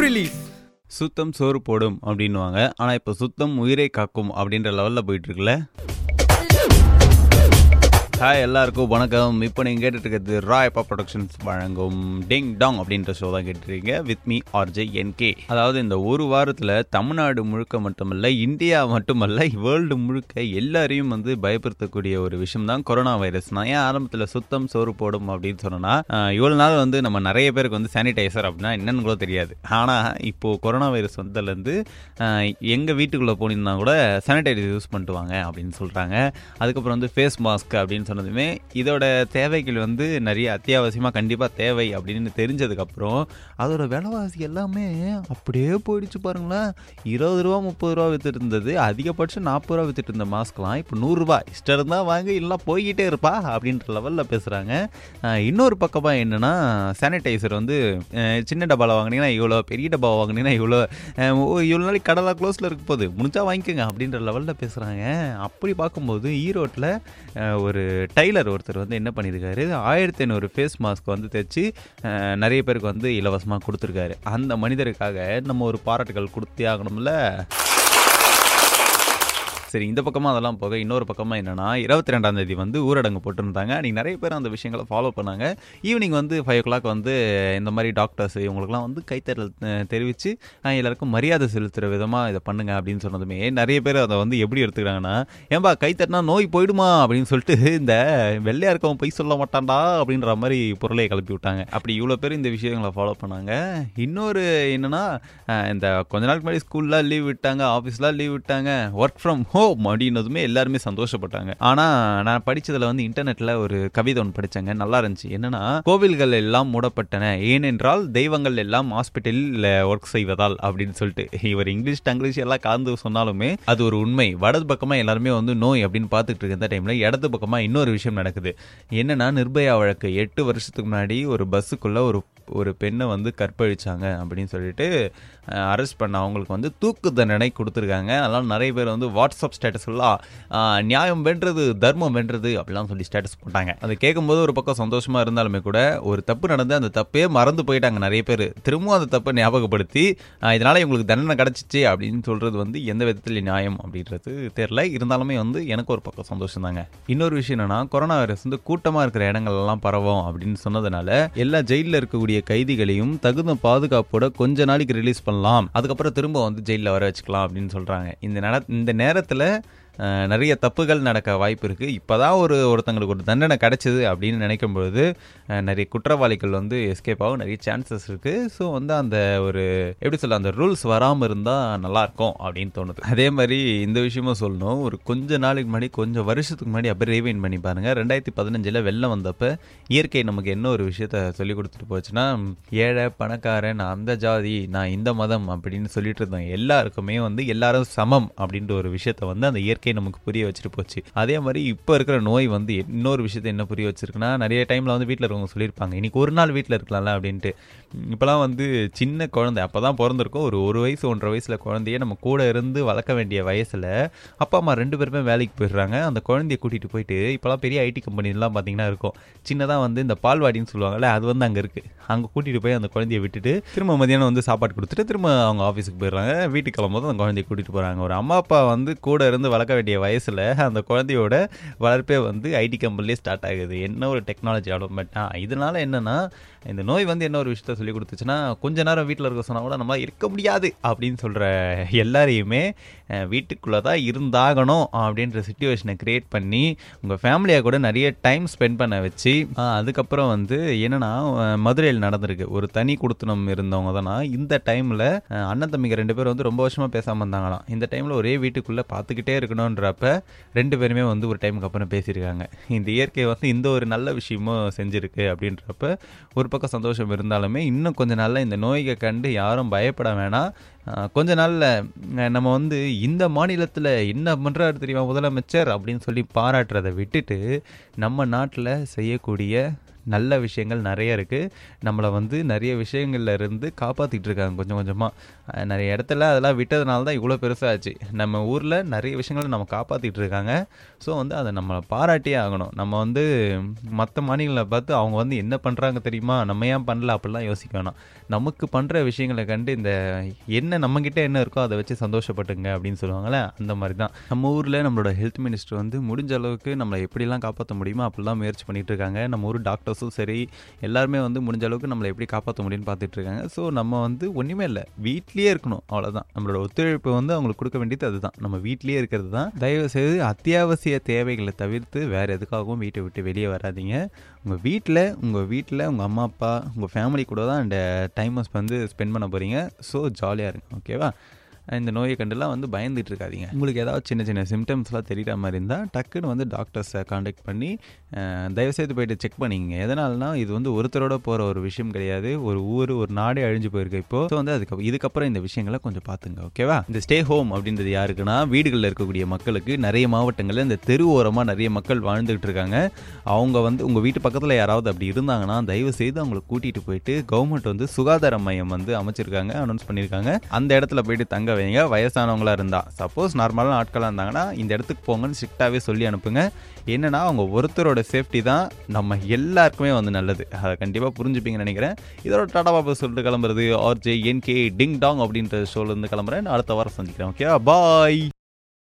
Release சுத்தம் சோறு போடும் அப்படின்னுவாங்க. ஆனால் இப்போ சுத்தம் உயிரை காக்கும் அப்படின்ற லெவலில் போயிட்டு இருக்குல்ல? ஹாய் எல்லாருக்கும் வணக்கம். இப்போ நீங்கள் கேட்டுட்டு இருக்கிறது ராயப்பா ப்ரொடக்ஷன்ஸ் வழங்கும் டிங் டாங் அப்படின்ற ஷோ தான் கேட்டுருக்கீங்க வித் மீ ஆர்ஜே என்கே அதாவது இந்த ஒரு வாரத்தில் தமிழ்நாடு முழுக்க மட்டுமல்ல இந்தியா மட்டுமல்ல வேர்ல்டு முழுக்க எல்லாரையும் வந்து பயப்படுத்தக்கூடிய ஒரு விஷயம் தான் கொரோனா வைரஸ் நான் ஏன் ஆரம்பத்தில் சுத்தம் சோறு போடும் அப்படின்னு சொன்னேன்னா இவ்வளோ நாள் வந்து நம்ம நிறைய பேருக்கு வந்து சானிடைசர் அப்படின்னா என்னன்னு கூட தெரியாது. ஆனால் இப்போது கொரோனா வைரஸ் வந்ததுலேருந்து எங்கள் வீட்டுக்குள்ளே போனீங்கன்னா கூட சானிடைசர் யூஸ் பண்ணிட்டு வாங்க அப்படின்னு சொல்கிறாங்க அதுக்கப்புறம் வந்து ஃபேஸ் மாஸ்க் அப்படின்னு சொன்னதுமே இதோட தேவைகள் வந்து நிறைய அத்தியாவசியமாக கண்டிப்பாக தேவை அப்படின்னு தெரிஞ்சதுக்கப்புறம் அதோட விலைவாசி எல்லாமே அப்படியே போயிடுச்சு பாருங்களேன். இருபது ரூபா முப்பது ரூபா வித்துட்டு இருந்தது. அதிகபட்சம் நாற்பது ரூபா வித்துட்டு இருந்த மாஸ்க்லாம் இப்போ நூறுரூவா இஷ்டம் இருந்தால் வாங்க இல்லை போய்கிட்டே இருப்பா அப்படின்ற லெவலில் பேசுகிறாங்க இன்னொரு பக்கமாக என்னென்னா சானிடைசர் வந்து சின்ன டப்பாவில் வாங்கினீங்கன்னா இவ்வளோ பெரிய டப்பா வாங்கினீங்கன்னா இவ்வளோ ஓ, இவ்வளோ நாளைக்கு கடலாக க்ளோஸில் இருக்க போகுது. முடிஞ்சா வாங்கிக்கோங்க அப்படின்ற லெவலில் பேசுகிறாங்க அப்படி பார்க்கும்போது ஈரோட்டில் ஒரு டைலர் ஒருத்தர் வந்து என்ன பண்ணியிருக்காரு ஆயிரத்தி ஐநூறு ஃபேஸ் மாஸ்க் வந்து தைச்சு நிறைய பேருக்கு வந்து இலவசமாக கொடுத்துருக்காரு. அந்த மனிதருக்காக நம்ம ஒரு பாராட்டுகள் கொடுத்தே ஆகணும்ல? சரி இந்த பக்கமாக அதெல்லாம் போக இன்னொரு பக்கமாக என்னென்னா இருபத்தி ரெண்டாம் தேதி வந்து ஊரடங்கு போட்டிருந்தாங்க. நீங்கள் நிறைய பேர் அந்த விஷயங்களை ஃபாலோ பண்ணாங்க. ஈவினிங் வந்து ஃபைவ் ஓ கிளாக் வந்து இந்த மாதிரி டாக்டர்ஸ் இவங்களுக்குலாம் வந்து கைத்தறல் தெரிவித்து எல்லாருக்கும் மரியாதை செலுத்துகிற விதமாக இதை பண்ணுங்க அப்படின்னு சொன்னதுமே நிறைய பேர் அதை வந்து எப்படி எடுத்துக்கிறாங்கன்னா ஏன்பா கைத்தட்டினா நோய் போயிடுமா? அப்படின்னு சொல்லிட்டு இந்த வெள்ளையா இருக்கவன் பொய் சொல்ல மாட்டான்டா அப்படின்ற மாதிரி பொருளை கிளப்பி விட்டாங்க. அப்படி இவ்வளோ பேர் இந்த விஷயங்களை ஃபாலோ பண்ணாங்க. இன்னொரு என்னென்னா இந்த கொஞ்ச நாளுக்கு முன்னாடி ஸ்கூல்லாம் லீவ் விட்டாங்க ஆஃபீஸ்லாம் லீவ் விட்டாங்க ஒர்க் ஃப்ரம் ஹோம் ஓ அப்படின்னதுமே எல்லாருமே சந்தோஷப்பட்டாங்க. ஆனால் நான் படிச்சதுல வந்து இன்டர்நெட்டில் ஒரு கவிதை ஒன்று படித்தேங்க நல்லா இருந்துச்சு. என்னன்னா கோவில்கள் எல்லாம் மூடப்பட்டன. ஏனென்றால் தெய்வங்கள் எல்லாம் ஹாஸ்பிட்டலில் ஒர்க் செய்வதால் அப்படின்னு சொல்லிட்டு. இவர் இங்கிலீஷ் டங்கிலீஷ் எல்லாம் கலந்து சொன்னாலுமே அது ஒரு உண்மை. வடது பக்கமாக எல்லாருமே வந்து நோய் அப்படின்னு பார்த்துட்டு இருக்க டைம்ல இடது பக்கமாக இன்னொரு விஷயம் நடக்குது. என்னன்னா நிர்பயா வழக்கு. எட்டு வருஷத்துக்கு முன்னாடி ஒரு பஸ்ஸுக்குள்ள ஒரு ஒரு பெண்ணை வந்து கற்பழிச்சாங்க அப்படின்னு சொல்லிட்டு அரெஸ்ட் பண்ண அவங்களுக்கு வந்து தூக்கு தண்டனை கொடுத்துருக்காங்க. அதனால் நிறைய பேர் வந்து வாட்ஸ்அப் ஸ்டேட்டஸ்லாம் நியாயம் வென்றது தர்மம் வென்றது அப்படிலாம் சொல்லி ஸ்டேட்டஸ் போட்டாங்க. அதை கேட்கும்போது ஒரு பக்கம் சந்தோஷமாக இருந்தாலுமே கூட ஒரு தப்பு நடந்து அந்த தப்பே மறந்து போயிட்டாங்க நிறைய பேர். திரும்பவும் அந்த தப்பை ஞாபகப்படுத்தி இதனால் இவங்களுக்கு தண்டனை கிடச்சிச்சு அப்படின்னு சொல்கிறது வந்து எந்த விதத்தில் நியாயம் அப்படின்றது தெரில இருந்தாலுமே வந்து எனக்கு ஒரு பக்கம் சந்தோஷம் தாங்க இன்னொரு விஷயம் என்னன்னா கொரோனா வைரஸ் வந்து கூட்டமாக இருக்கிற இடங்கள்லாம் பரவும் அப்படின்னு சொன்னதுனால எல்லா ஜெயிலில் இருக்கக்கூடிய கைதிகளையும் தகுந்த பாதுகாப்போட கொஞ்ச நாளைக்கு ரிலீஸ் பண்ணலாம். அதுக்கப்புறம் திரும்ப வந்து ஜெயிலில் வர வச்சுக்கலாம் அப்படின்னு சொல்றாங்க. இந்த நட இந்த நேரத்தில் நிறைய தப்புகள் நடக்க வாய்ப்பு இருக்குது இப்போ தான் ஒரு ஒருத்தங்களுக்கு ஒரு தண்டனை கிடச்சிது அப்படின்னு நினைக்கும் பொழுது நிறைய குற்றவாளிகள் வந்து எஸ்கேப் ஆகும். நிறைய சான்சஸ் இருக்குது ஸோ வந்து அந்த ஒரு எப்படி சொல்ல அந்த ரூல்ஸ் வராமல் இருந்தால் நல்லாயிருக்கும் அப்படின்னு தோணுது. அதே மாதிரி இந்த விஷயமும் சொல்லணும். ஒரு கொஞ்ச நாளைக்கு முன்னாடி கொஞ்சம் வருஷத்துக்கு முன்னாடி அப்படியே ரீவைன் பண்ணி பாருங்க. ரெண்டாயிரத்தி பதினஞ்சில் வெள்ளம் வந்தப்போ இயற்கை நமக்கு என்ன ஒரு விஷயத்த சொல்லி கொடுத்துட்டு போச்சுன்னா ஏழை பணக்காரன் நான் அந்த ஜாதி நான் இந்த மதம் அப்படின்னு சொல்லிட்டு இருந்தோம் எல்லாருக்குமே வந்து எல்லாரும் சமம் அப்படின்ற ஒரு விஷயத்த வந்து அந்த இயற்கை நமக்கு புரிய வச்சுட்டு போச்சு. அதே மாதிரி இப்போ இருக்கிற நோய் வந்து இன்னொரு விஷயத்த என்ன புரிய வச்சிருக்குன்னா நிறைய டைமில் வந்து வீட்டில் இருக்கவங்க சொல்லியிருப்பாங்க இன்னைக்கு ஒரு நாள் வீட்டில் இருக்கலாம்ல அப்படின்ட்டு. இப்போலாம் வந்து சின்ன குழந்தை அப்போ தான் பிறந்திருக்கும். ஒரு ஒரு வயசு ஒன்றரை வயசில் குழந்தைய நம்ம கூட இருந்து வளர்க்க வேண்டிய வயசுல அப்பா அம்மா ரெண்டு பேருமே வேலைக்கு போயிடுறாங்க. அந்த குழந்தைய கூட்டிட்டு போயிட்டு இப்போலாம் பெரிய ஐடி கம்பெனிலாம் பார்த்தீங்கன்னா இருக்கும். சின்னதாக வந்து இந்த பால்வாடின்னு சொல்லுவாங்கல்ல அது வந்து அங்கே இருக்கு. அங்கே கூட்டிட்டு போய் அந்த குழந்தைய விட்டுட்டு திரும்ப மதியானம் வந்து சாப்பாடு கொடுத்துட்டு திரும்ப அவங்க ஆஃபீஸுக்கு போயிடுறாங்க. வீட்டுக்கு கிளம்பும்போது அந்த குழந்தைய கூட்டிகிட்டு போகிறாங்க ஒரு அம்மா அப்பா வந்து கூட இருந்து வளர்க்க வேண்டிய வயசில் அந்த குழந்தையோட வளர்ப்பே வந்து ஐடி கம்பெனிலே ஸ்டார்ட் ஆகுது. என்ன ஒரு டெக்னாலஜி டெவலப்மெண்ட் இதனால் என்னென்னா இந்த நோய் வந்து என்ன ஒரு விஷயத்த சொல்லி கொடுத்துச்சுன்னா கொஞ்ச நேரம் வீட்டில் இருக்க சொன்னால் கூட நம்ம இருக்க முடியாது அப்படின்னு சொல்கிற எல்லாரையுமே வீட்டுக்குள்ளே தான் இருந்தாகணும் அப்படின்ற சுச்சுவேஷனை க்ரியேட் பண்ணி உங்கள் ஃபேமிலியாக கூட நிறைய டைம் ஸ்பெண்ட் பண்ண வச்சு அதுக்கப்புறம் வந்து என்னென்னா மதுரையில் நடந்திருக்கு. ஒரு தனி குடுத்தனம் இருந்தவங்க தானா இந்த டைமில் அண்ணன் தம்பிங்க ரெண்டு பேரும் வந்து ரொம்ப வருஷமாக பேசாமல் இருந்தாங்களாம். இந்த டைமில் ஒரே வீட்டுக்குள்ளே பார்த்துக்கிட்டே இருக்கணும். பண்ணணுன்றப்ப ரெண்டு பேருமே வந்து ஒரு டைமுக்கு அப்புறம் பேசியிருக்காங்க. இந்த இயற்கை வந்து இந்த ஒரு நல்ல விஷயமும் செஞ்சுருக்கு அப்படின்றப்ப ஒரு பக்கம் சந்தோஷம் இருந்தாலுமே இன்னும் கொஞ்சம் நாளில் இந்த நோய்களை கண்டு யாரும் பயப்பட வேணாம். கொஞ்ச நாளில் நம்ம வந்து இந்த மாநிலத்தில் என்ன பண்ணுறாரு தெரியுமா முதலமைச்சர் அப்படின்னு சொல்லி பாராட்டுறதை விட்டுட்டு நம்ம நாட்டில் செய்யக்கூடிய நல்ல விஷயங்கள் நிறைய இருக்குது நம்மளை வந்து நிறைய விஷயங்கள்ல இருந்து காப்பாற்றிட்டு இருக்காங்க கொஞ்சம் கொஞ்சமாக நிறைய இடத்துல அதெல்லாம் விட்டதுனால தான் இவ்வளோ பெருசாச்சு. நம்ம ஊரில் நிறைய விஷயங்களை நம்ம காப்பாற்றிட்டு இருக்காங்க. ஸோ வந்து அதை நம்ம பாராட்டியே ஆகணும். நம்ம வந்து மற்ற மாநிலங்களை பார்த்து அவங்க வந்து என்ன பண்ணுறாங்க தெரியுமா? நம்ம ஏன் பண்ணல? அப்படிலாம் யோசிக்க வேணாம். நமக்கு பண்ணுற விஷயங்களை கண்டு இந்த என்ன நம்மக்கிட்ட என்ன இருக்கோ அதை வச்சு சந்தோஷப்பட்டுங்க அப்படின்னு சொல்லுவாங்கள்ல அந்த மாதிரி தான் நம்ம ஊரில் நம்மளோட ஹெல்த் மினிஸ்டர் வந்து முடிஞ்ச அளவுக்கு நம்மளை எப்படிலாம் காப்பாற்ற முடியுமோ அப்படிலாம் முயற்சி பண்ணிகிட்டு இருக்காங்க. நம்ம ஊர் டாக்டர்ஸும் சரி எல்லாருமே வந்து முடிஞ்ச அளவுக்கு நம்மளை எப்படி காப்பாற்ற முடியும்னு பார்த்துட்டு இருக்காங்க. ஸோ நம்ம வந்து ஒன்றுமே இல்லை வீட்லேயே இருக்கணும் அவ்வளோதான் நம்மளோட ஒத்துழைப்பு வந்து அவங்களுக்கு கொடுக்க வேண்டியது அதுதான். நம்ம வீட்லேயே இருக்கிறது தான். தயவு செய்து அத்தியாவசிய தேவைகளை தவிர்த்து வேறு எதுக்காகவும் வீட்டை விட்டு வெளியே வராதீங்க. உங்கள் வீட்டில் உங்கள் வீட்டில் உங்கள் அம்மா அப்பா உங்கள் ஃபேமிலி கூட தான் அந்த டைமை வந்து ஸ்பெண்ட் பண்ண போகிறீங்க ஸோ ஜாலியாக இருங்க ஓகேவா இந்த நோயை கண்டுலாம் வந்து பயந்துட்டு இருக்காதிங்க உங்களுக்கு ஏதாவது சின்ன சின்ன சிம்டம்ஸ்லாம் தெரியுற மாதிரி இருந்தால் டக்குன்னு வந்து டாக்டர்ஸை காண்டாக்ட் பண்ணி தயவுசெய்து போயிட்டு செக் பண்ணிங்க எதனால்னா இது வந்து ஒருத்தரோட போகிற ஒரு விஷயம் கிடையாது. ஒரு ஊர் ஒரு நாடே அழிஞ்சு போயிருக்கு இப்போ. ஸோ வந்து அதுக்கு இதுக்கப்புறம் இந்த விஷயங்களை கொஞ்சம் பார்த்துங்க ஓகேவா இந்த ஸ்டே ஹோம் அப்படின்றது யாருக்குன்னா வீடுகளில் இருக்கக்கூடிய மக்களுக்கு நிறைய மாவட்டங்களில் இந்த தெரு ஓரமாக நிறைய மக்கள் வாழ்ந்துகிட்டு இருக்காங்க. அவங்க வந்து உங்கள் வீட்டு பக்கத்தில் யாராவது அப்படி இருந்தாங்கன்னா தயவு செய்து அவங்களை கூட்டிகிட்டு போயிட்டு கவர்மெண்ட் வந்து சுகாதார மையம் வந்து அமைச்சிருக்காங்க அனௌன்ஸ் பண்ணியிருக்காங்க அந்த இடத்துல போயிட்டு தங்க வைங்க வயசானவங்களா இருந்தால் சப்போஸ் நார்மலான ஆட்களாக இருந்தாங்கன்னா இந்த இடத்துக்கு போங்கன்னு ஸ்ட்ரிக்டாகவே சொல்லி அனுப்புங்க. என்னன்னா அவங்க ஒருத்தரோட சேஃப்டி தான் நம்ம எல்லாருக்குமே வந்து நல்லது. அதை கண்டிப்பாக புரிஞ்சுப்பீங்கன்னு நினைக்கிறேன். இதோட டாடா பாபா சொல்லிட்டு கிளம்புறது ஆர்ஜே என்கே டிங் டாங் அப்படின்ற ஷோலேருந்து கிளம்புறேன். அடுத்த வாரம் சந்திக்கிறேன். Okay bye